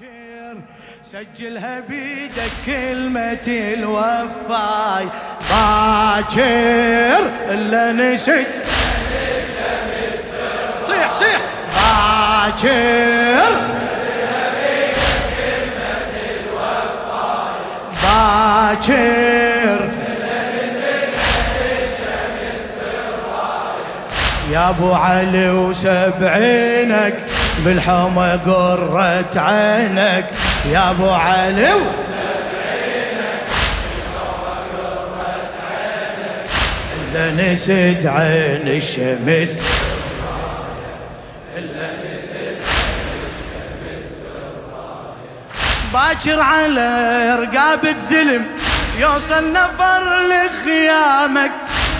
باكر سجلها بيدك كلمة الوفاي. باكر إلا نسيت. صيح صيح. باكر. باكر. يا أبو علي وسبعينك. بالحومة قرة عينك يا أبو علي. إلا نسد عين الشمس. باكر على رقاب الزلم يوصل نفر لخيامك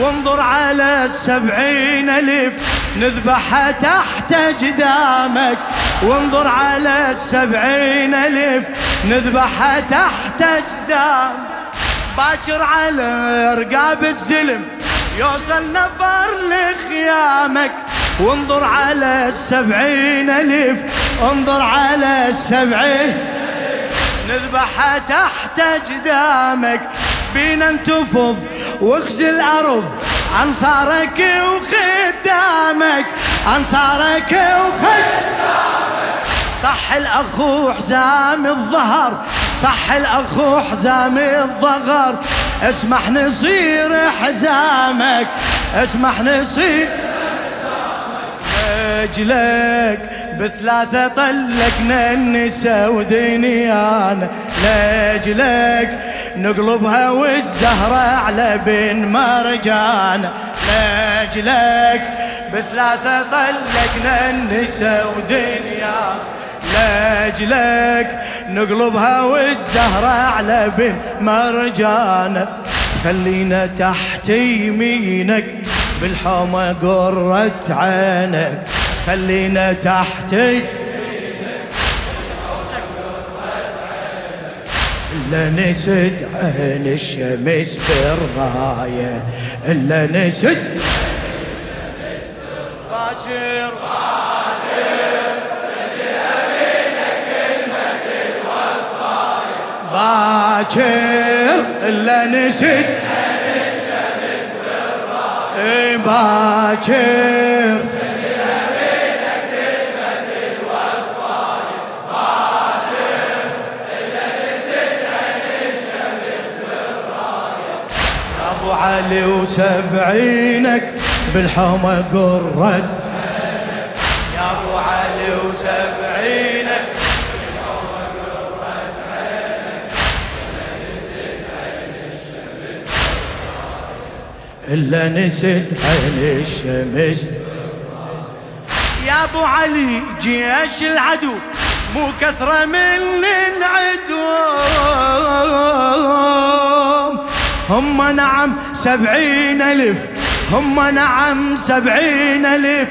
وانظر على السبعين ألف. نذبحها تحت جدامك وانظر على السبعين ألف. نذبحها تحت جدامك. باكر على رقاب الزلم يوصل نفر لخيامك. وانظر على السبعين ألف انظر على السبعين. نذبحها تحت جدامك بينا انتفض واخزي الأرض. أنصارك وخدامك أنصارك وخدامك. صح الاخو حزام الظهر صح الاخو حزام الظهر. اسمح نصير حزامك اسمح نصير اجلك بثلاثة طلقنا النساء ودنيانا لاجلك نقلبها والزهرة على بن مرجان. لاجلك بثلاثة طلقنا النساء ودنيانا لاجلك نقلبها والزهرة على بن مرجان. خلينا تحت يمينك بالحومة قرة عينك. خلينا تحت إلا نسد عين الشمس بالراية إلا نسد باكر باكر إلا نسد باكر علي وسبعينك بالحومة قرد يا أبو علي وسبعينك إلا نسد عين الشمس. يا أبو علي جيش العدو مو كثرة من نعدهم هم نعم سبعين ألف هم نعم سبعين ألف.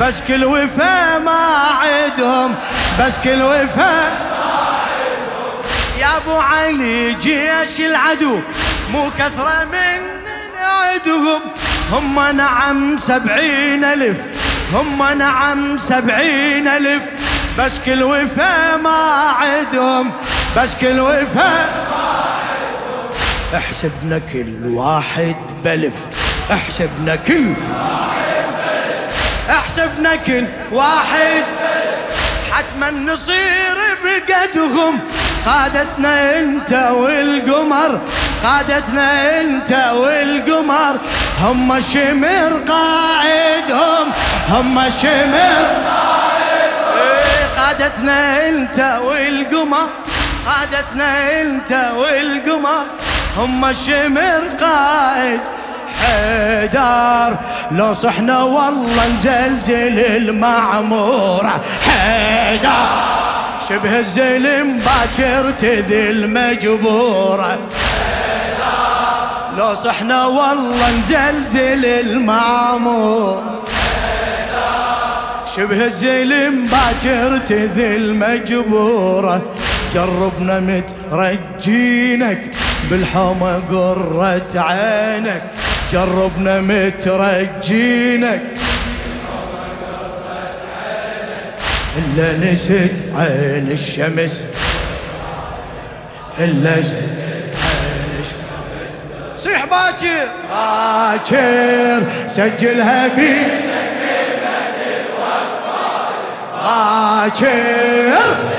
بس كل وفا ما عدهم بس كل وفا يا أبو علي جيش العدو مو كثرة من نعدهم هم نعم سبعين ألف هم نعم سبعين ألف. بس كل وفا ما عدهم بس كل وفا احسبنا كل واحد بلف. احسبنا كل احسبنا كل واحد حتما نصير بقدهم. قادتنا انت والقمر قادتنا انت والقمر. هم الشمر قائدهم هم الشمر إيه، قادتنا انت والقمر قادتنا انت والقمر. هم الشمر قائد حيدر. لو صحنا والله نزلزل المعمورة. حيدر. شبه الزلم باكر تذل مجبورة لو صحنا والله نزلزل المعمور. شبه الزلم باكر تذل مجبورة جربنا مترجينك. بالحومة قرة عينك جربنا مترجينك. إلا نسد عين الشمس. إلا الشمس. صيح باكر. باكر سجلها بي. باكر.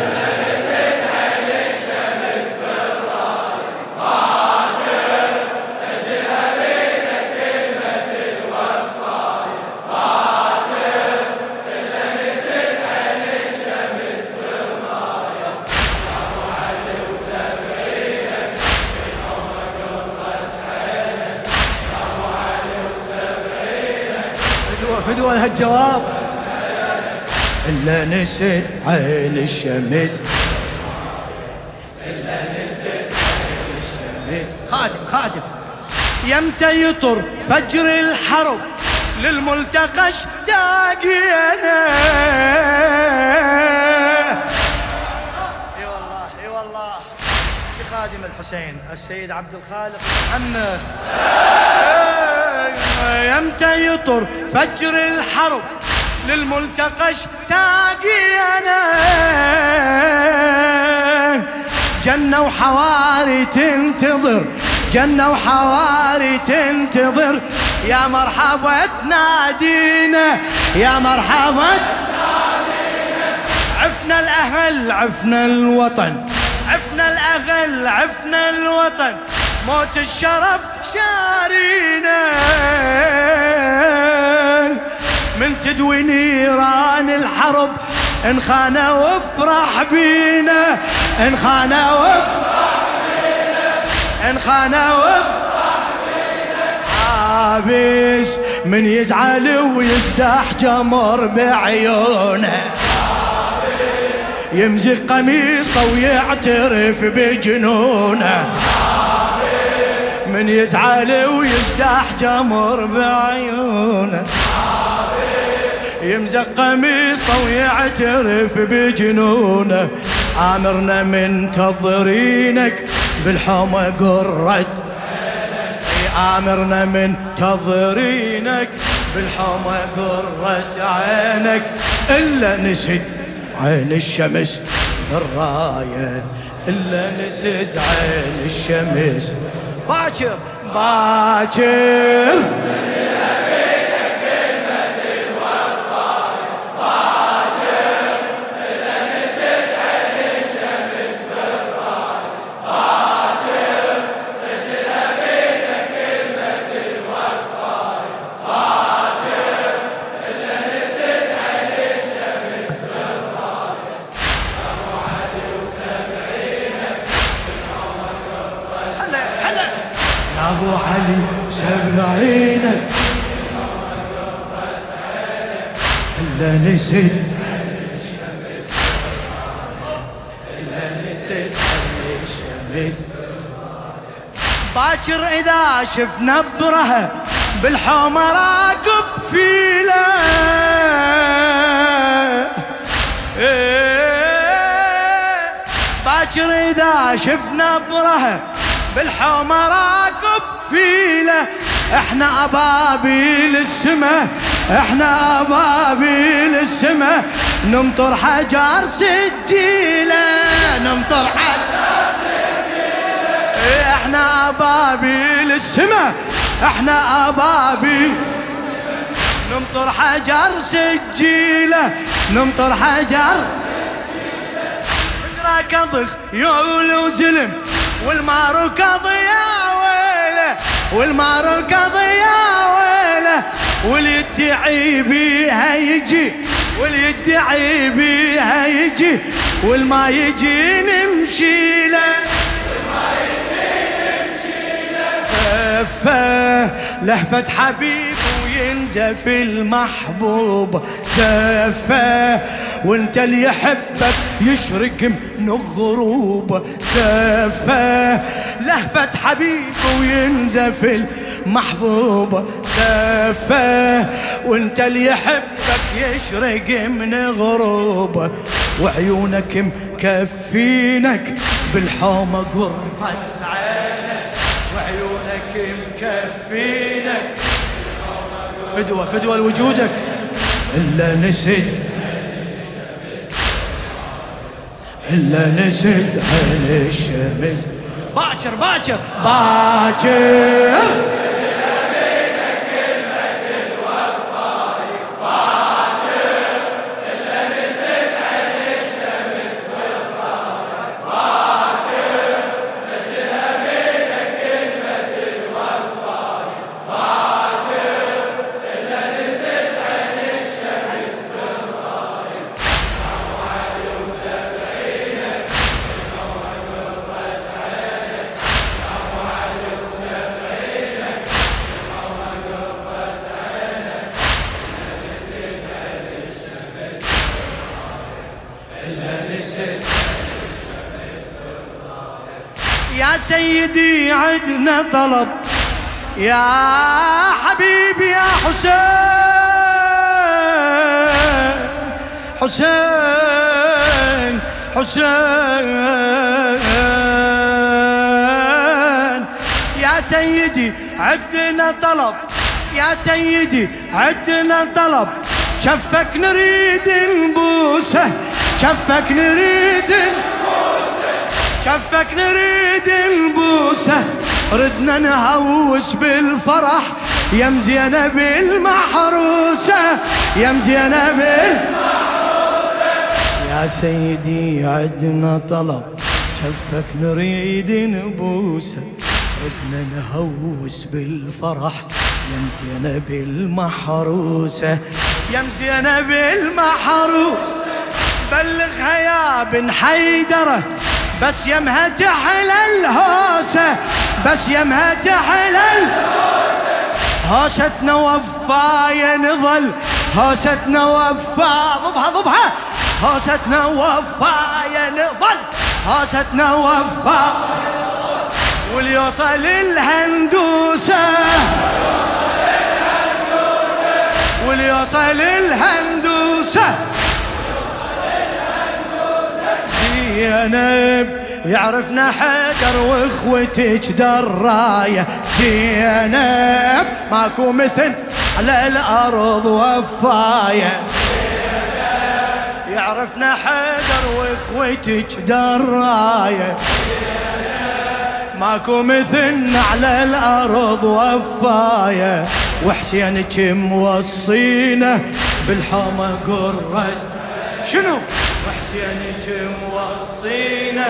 فدوى هالجواب إلا نسد عين الشمس. إلا نسد عين الشمس. خادم خادم. يمتى يطر فجر الحرب للملتقى اشتاقي أنا إي والله إي والله. خادم الحسين السيد عبد الخالق عنه يمتى يطر فجر الحرب للملتقى اشتاقي أنا جنة وحواري تنتظر جنة وحواري تنتظر. يا مرحبا تنادينا يا مرحبا عفنا الأهل عفنا الوطن. عفنا الأهل عفنا الوطن. موت الشرف شارينا. من تدوي نيران الحرب انخانا وافرح بينا. انخانا وافرح بينا. انخانا وافرح بينا. عابس من يزعل ويزدح جمر بعيونه. يمزق قميصه ويعترف بجنونه. من يزعل ويزدح جمر بعيونه. يمزق قميصه ويعترف بجنونه. آمرنا من تظرينك بالحومة قرد. آمرنا من تظرينك بالحومة قرة عينك. إلا نسد عين الشمس الراية إلا نسد عين الشمس باكر باكر أبو علي سبعينك إلا نسيت. إلا نسيت. الشمس باكر إذا شفنا برها بالحومه راكب فيله. إيه. باكر إذا شفنا برها بالحومه راكب فيلة. إحنا ابابيل السما إحنا ابابيل السما نمطر حجر سجيلة نمطر حجر سجيلة. إحنا ابابيل السما إحنا ابابيل نمطر حجر سجيلة نمطر حجر سجيلة. ضخ يعول وزلم والماركض يا ويله والماركض يا ويله واليدعي بيها يجي واليدعي بيها يجي والما يجي نمشي له. زفه لهفة حبيب وينزف المحبوب. زفه وانت اللي يحبك يشرق من الغروب. زفه لهفة حبيب وينزف المحبوب. زفه وانت اللي يحبك يشرق من غروب وعيونك مكفينك بالحومة قرة وعيونك فينك. فدوة فدوة لوجودك. إلا نسد إلا نسد عين الشمس. باكر باكر. باكر. يا سيدي عدنا طلب يا حبيبي يا حسين حسين حسين. يا سيدي عدنا طلب يا سيدي عدنا طلب شفك نريد نبوسه شفك نريد شفك نريد نبوسه ردنا نهوس بالفرح. يا مزينب المحروسة. يا مزينب المحروسة. يا سيدي عدنا طلب. شفك نريد نبوسة. ردنا نهوس بالفرح. يا مزينب المحروسة. يا مزينب المحروسة. بلغها يا بن حيدره بس يمها تحل الهوسة بس يمها تحل الهوسة. هوستنا وفاية نظل هوستنا وفا ضبها ضبها. هوستنا وفاية نظل هوستنا وفا وليوصل الهندوسة وليوصل الهندوسة. زينب يعرفنا حجر واخوتك دراية. زينب ماكو مثل على الأرض وفاية. يعرفنا حجر واخوتك دراية. ماكو مثل على الأرض وفاية. وحسينك موصينا بالحومة قرد شنو؟ وحسينك موصينا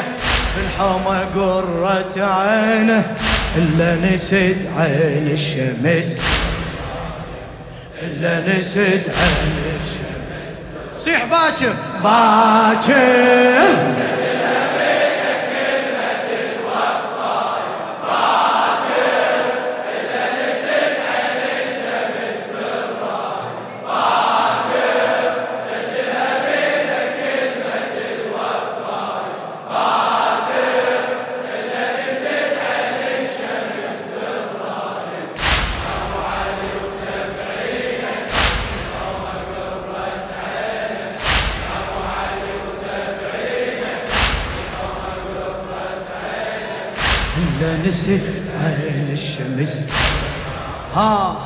بالحومة قرة عينة إلا نسد عين الشمس. إلا نسد عين الشمس. صيح باكر. باكر. نسيت عين الشمس. ها.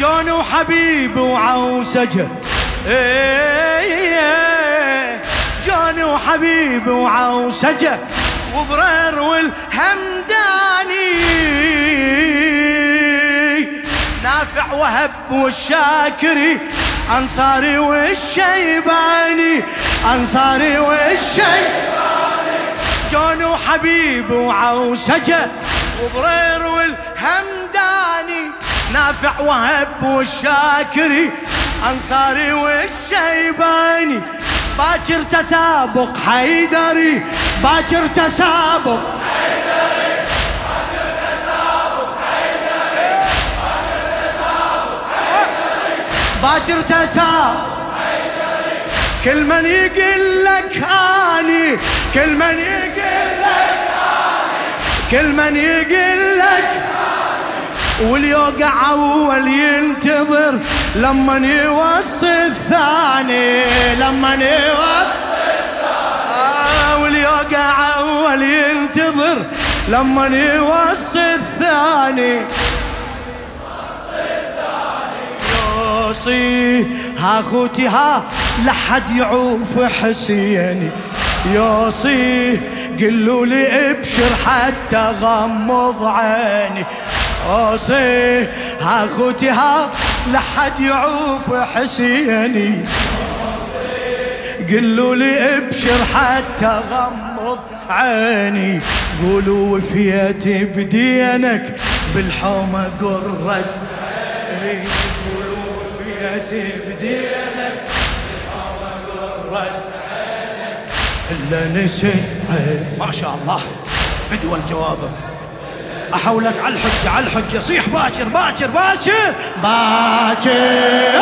جون وحبيب وعوسجة. إيه، جون وحبيب وعوسجة. وبرير والهمداني. نافع وهب والشاكري أنصاري والشيباني. انصاري والشيباني جون وحبيب وعوسجة وبرير والهمداني. نافع وهب والشاكري. انصاري والشيباني. باكر تسابق حيدري. باكر تسابق. باكر تسابق كل من يقول لك آني كل من يقول لك آني. كل من يقول لك واليوقع أول ينتظر لما يوصي الثاني لما يوصي الثاني. واليوقع أول ينتظر لما يوصي الثاني. يوصي ها خوتي ها. لحد يعوف حسيني. يوصيه قلوا لي ابشر حتى غمض عيني. اوصيه ها خوتي ها لحد يعوف حسيني. قلوا لي ابشر حتى غمض عيني. قولوا وفيت بدينك بالحومة قرت. قولوا وفيت بدينك إلا نسيت ما شاء الله. فدوى جوابك. أحولك على الحجة على الحجة. صيح باكر باكر باكر. باكر.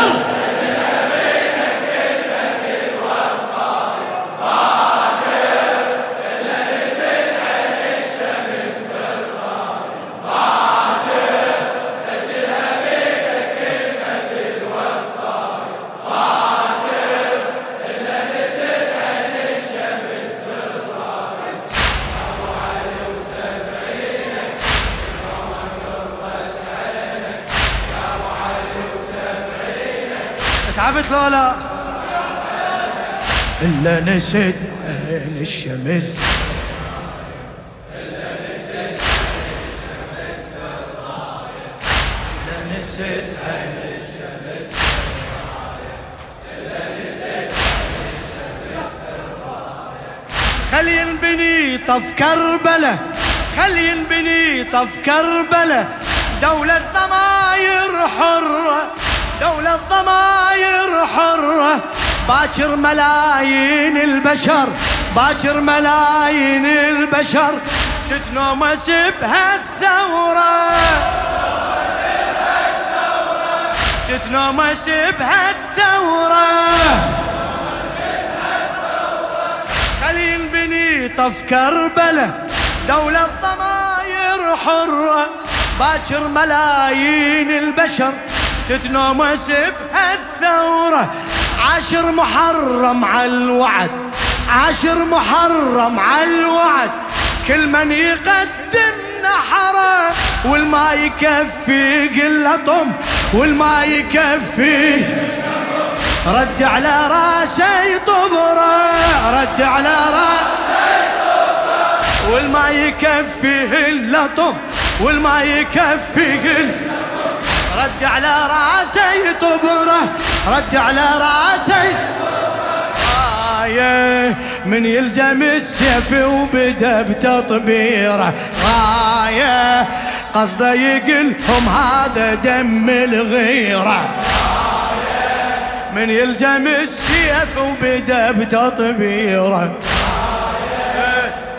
تعبت لولا إلا نسد عين الشمس. إلا نسد عين الشمس. خلي ينبني طف كربلة. خلي ينبني طف كربلة. دولة ضماير حرة. دولة ضماير حرة باكر ملايين البشر باكر ملايين البشر تتنومس بهالثورة تتنومس بهالثورة خلي ينبني طف كربلة دولة ضماير حرة. باكر ملايين البشر تتنومس بهالثورة عاشر محرم على الوعد. عاشر محرم على الوعد. كل من يقدم نحرة والما يكفي قله طم. والما يكفي رد على راسي طبرة. رد على راسي طبرة. والما يكفي الا طم. والما يكفي الا رد على راسي طبره رد على راسي. من يلزم السيف وبدأ بتطبيره. غاية قصده يقلهم هذا دم الغيرة. من يلزم السيف وبدأ بتطبيره.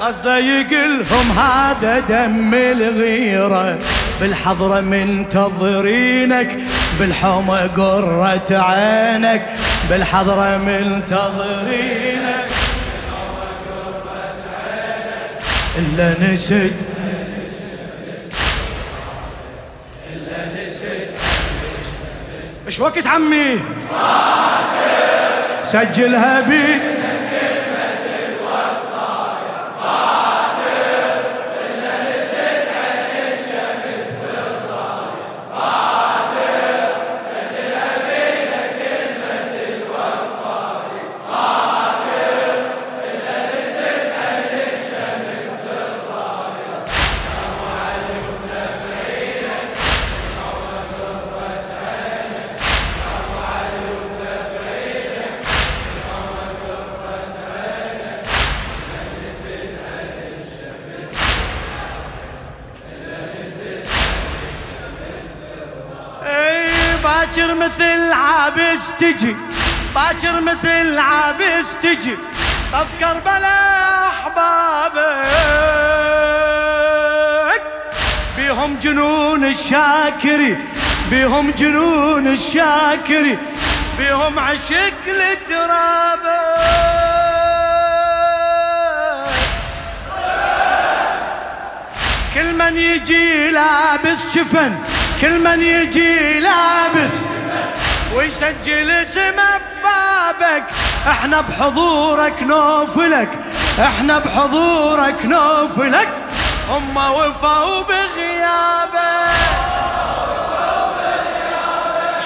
قصده يقلهم هذا دم الغيرة. بالحضرة منتظرينك بالحومة قرة عينك بالحضرة منتظرينك إلا نسد إلا نسد إيش وقت عمي؟ سجلها بي. تجي. باكر مثل عابس تجي. طف كربلاء أحبابك. بيهم جنون الشاكري. بيهم جنون الشاكري. بيهم عشق لترابك. كل من يجي لابس جفن. كل من يجي لابس ويسجل اسمه ببابك إحنا بحضورك نوفلك. إحنا بحضورك نوفلك. هم وفوا بغيابك.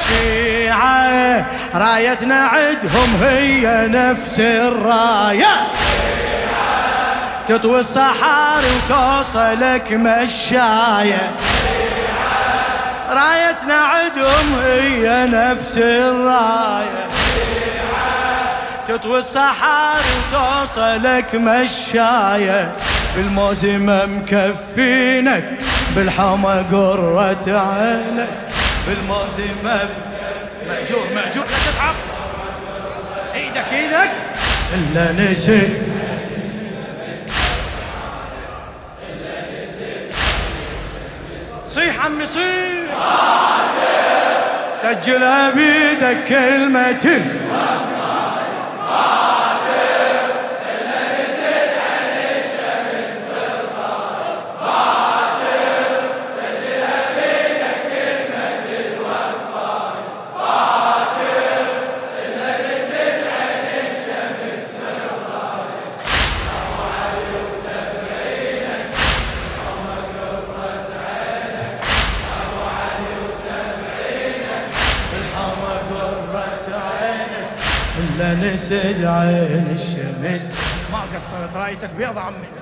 شيعة رايتنا عدهم هي نفس الراية. تطوي الصحاري وتوصلك مشاية. رايتنا عدهم هي نفس الراية. تطوي الصحاري وتوصلك مشاية. بالموسم مكفينك بالحما قرة عينك. بالموسم مأجور مأجور. لا تتعب إيدك إيدك إلا نسيت. صيح عمي صيح سجلها بيدك كلمة. الا نسد عين الشمس. ما قصرت رأيتك بيض عمي.